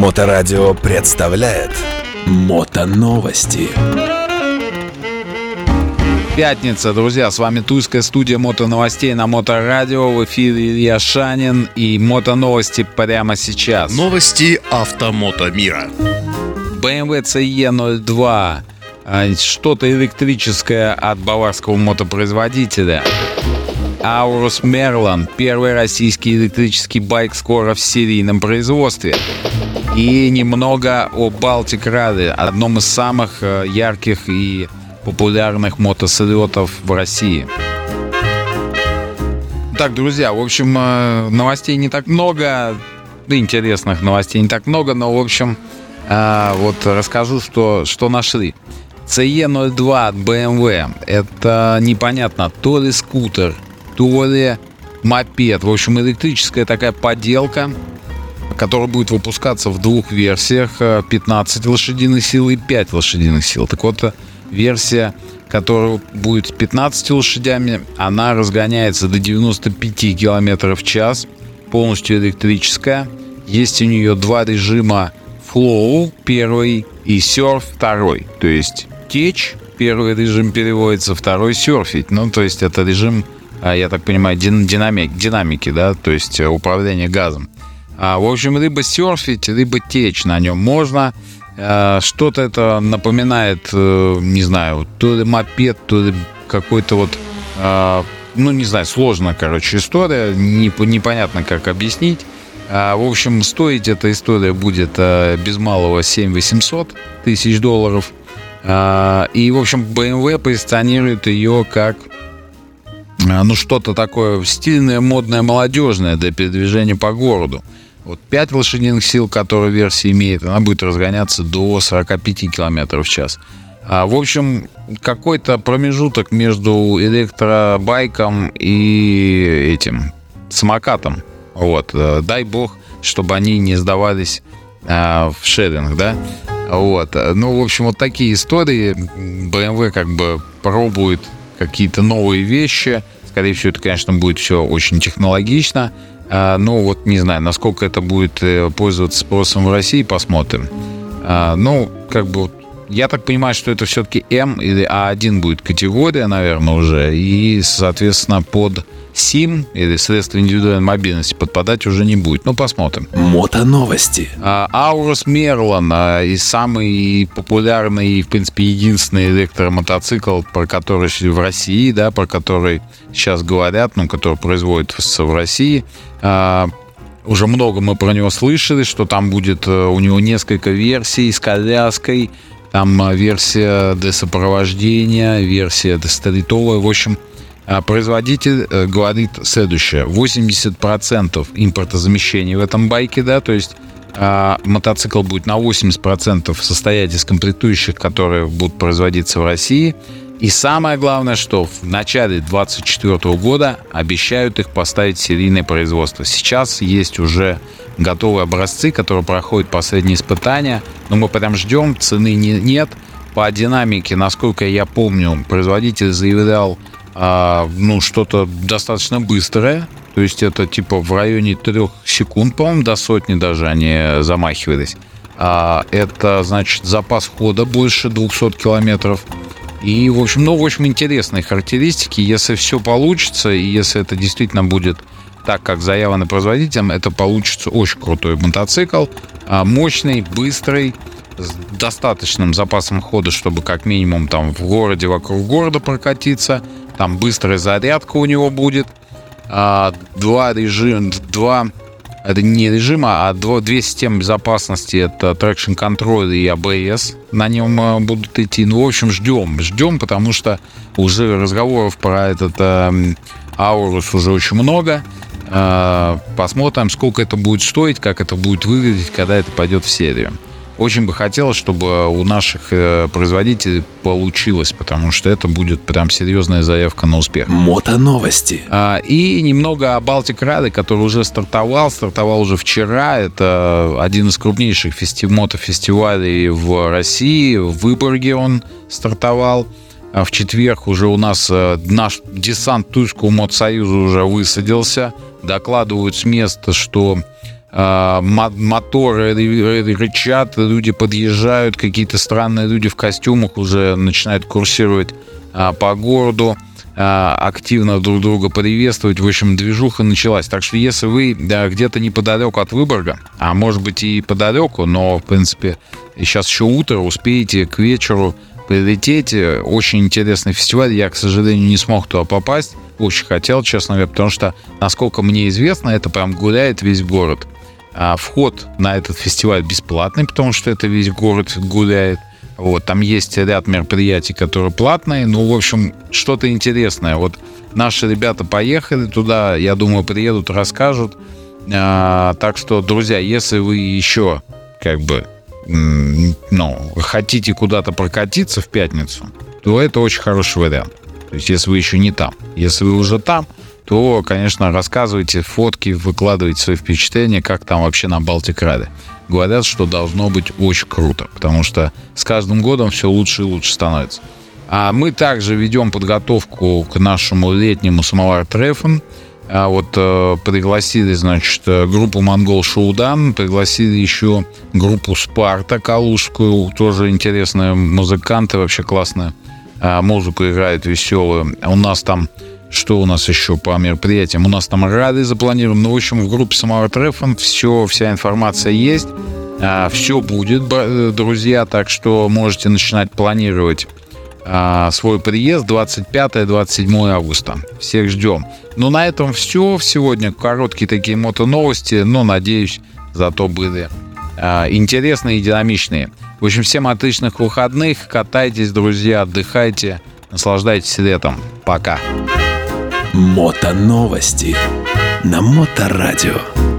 Моторадио представляет Мотоновости. Пятница, друзья, с вами Тульская студия мотоновостей на Моторадио. В эфире Илья Шанин и мотоновости прямо сейчас. Новости автомото мира. BMW CE 02 а, что-то электрическое от баварского мотопроизводителя. Aurus Merlin – первый российский электрический байк скоро в серийном производстве. И немного о Baltic Rally, одном из самых э, ярких и популярных мотосалютов в России. Так, друзья, в общем, э, новостей не так много, интересных новостей не так много, но, в общем, э, вот расскажу, что, что нашли. CE02 от BMW – это непонятно, то ли скутер, то ли мопед. В общем, электрическая такая поделка, которая будет выпускаться в двух версиях 15 лошадиных сил и 5 лошадиных сил. Так вот, версия, которая будет 15 лошадями, она разгоняется до 95 км в час, полностью электрическая. Есть у нее два режима Flow первый и Surf второй. То есть течь, первый режим переводится, второй серфить. Ну, то есть это режим, а, я так понимаю, динамик, динамики, да, то есть э, управление газом. А, в общем, либо серфить, либо течь на нем можно. А, что-то это напоминает, э, не знаю, то ли мопед, то ли какой-то вот, а, ну, не знаю, сложная, короче, история. Не, непонятно, как объяснить. В общем, стоить эта история будет без малого 7 800 тысяч долларов. И, в общем, BMW позиционирует ее как ну, что-то такое стильное, модное, молодежное для передвижения по городу. Вот 5 лошадиных сил, которые версия имеет, она будет разгоняться до 45 км в час. А, в общем, какой-то промежуток между электробайком и этим самокатом. Вот. Э, дай бог, чтобы они не сдавались а, в шеринг, да? Вот. Ну, в общем, вот такие истории. BMW как бы пробует какие-то новые вещи. Скорее всего, это, конечно, будет все очень технологично. А, ну, вот не знаю, насколько это будет э, пользоваться спросом в России, посмотрим. А, ну, как бы я так понимаю, что это все-таки М или А1 будет категория, наверное, уже. И, соответственно, под СИМ или средства индивидуальной мобильности подпадать уже не будет. Ну, посмотрим. Мотоновости. Аурус Мерлан и самый популярный и, в принципе, единственный электромотоцикл, про который в России, да, про который сейчас говорят, ну, который производится в России. А, уже много мы про него слышали, что там будет э, у него несколько версий с коляской, там э, версия для сопровождения, версия для стритовая. В общем, э, производитель э, говорит следующее. 80% импортозамещения в этом байке, да, то есть а, мотоцикл будет на 80% состоять из комплектующих, которые будут производиться в России. И самое главное, что в начале 2024 года обещают их поставить в серийное производство. Сейчас есть уже готовые образцы, которые проходят последние испытания. Но мы прям ждем, цены не, нет. По динамике, насколько я помню, производитель заявлял а, ну, что-то достаточно быстрое. То есть это типа в районе трех секунд, по-моему, до сотни даже они замахивались. А, это значит запас хода больше 200 километров. И, в общем, ну, в общем, интересные характеристики. Если все получится, и если это действительно будет так, как заявлено производителем, это получится очень крутой мотоцикл. А, мощный, быстрый, с достаточным запасом хода, чтобы как минимум там в городе вокруг города прокатиться. Там быстрая зарядка у него будет. А, два режима, два это не режима, а две системы безопасности. Это Traction Control и ABS. На нем э, будут идти. Ну, в общем, ждем. Ждем, потому что уже разговоров про этот э, Aurus уже очень много. Э, посмотрим, сколько это будет стоить, как это будет выглядеть, когда это пойдет в серию. Очень бы хотелось, чтобы у наших э, производителей получилось, потому что это будет прям серьезная заявка на успех. Мотоновости. А, и немного о Baltic Rally, который уже стартовал. Стартовал уже вчера. Это один из крупнейших фести- мотофестивалей в России. В Выборге он стартовал. А в четверг уже у нас э, наш десант Тульского мотосоюза уже высадился. Докладывают с места, что моторы рычат, люди подъезжают, какие-то странные люди в костюмах уже начинают курсировать а, по городу, а, активно друг друга приветствовать. В общем, движуха началась. Так что если вы где-то неподалеку от Выборга, а может быть и подалеку, но, в принципе, сейчас еще утро, успеете к вечеру прилететь. Очень интересный фестиваль. Я, к сожалению, не смог туда попасть. Очень хотел, честно говоря, потому что, насколько мне известно, это прям гуляет весь город. А вход на этот фестиваль бесплатный, потому что это весь город гуляет. Вот, там есть ряд мероприятий, которые платные. Ну, в общем, что-то интересное. Вот наши ребята поехали туда, я думаю, приедут, расскажут. А, так что, друзья, если вы еще как бы ну, хотите куда-то прокатиться в пятницу, то это очень хороший вариант. То есть, если вы еще не там. Если вы уже там, то, конечно, рассказывайте фотки, выкладывайте свои впечатления, как там вообще на Балтик-Раде. Говорят, что должно быть очень круто, потому что с каждым годом все лучше и лучше становится. А мы также ведем подготовку к нашему летнему самовар Трефен. А вот э, пригласили, значит, группу Монгол Шоудан, пригласили еще группу Спарта Калужскую, тоже интересные музыканты, вообще классная э, музыку играют веселую. У нас там что у нас еще по мероприятиям? У нас там рады запланированы. Ну, в общем, в группе самого Трефон все, вся информация есть. А, все будет, друзья, так что можете начинать планировать а, свой приезд 25-27 августа. Всех ждем. Ну, на этом все. Сегодня короткие такие мото-новости, но, надеюсь, зато были а, интересные и динамичные. В общем, всем отличных выходных. Катайтесь, друзья, отдыхайте. Наслаждайтесь летом. Пока. Мото новости на Моторадио.